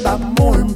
straight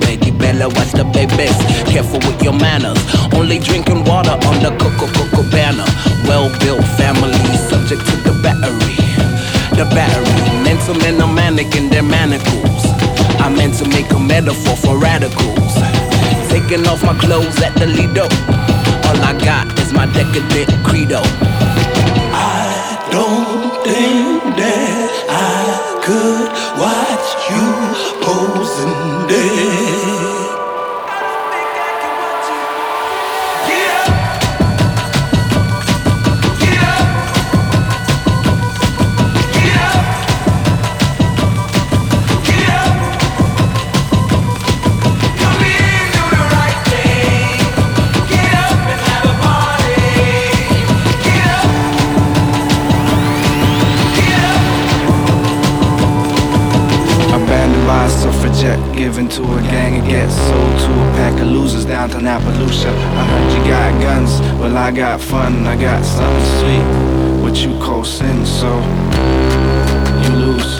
big, you better watch the babies. Careful with your manners. Only drinking water on the Coco Coco banner. Well built family, subject to the battery. The battery, mental men are manic in their manacles. I meant to make a metaphor for radicals. Taking off my clothes at the Lido. All I got is my decadent credo. I don't think that I could watch you. to a gang of get sold to a pack of losers down to Appaloosa. I heard you got guns, well I got fun, I got something sweet, what you call sin, so you lose.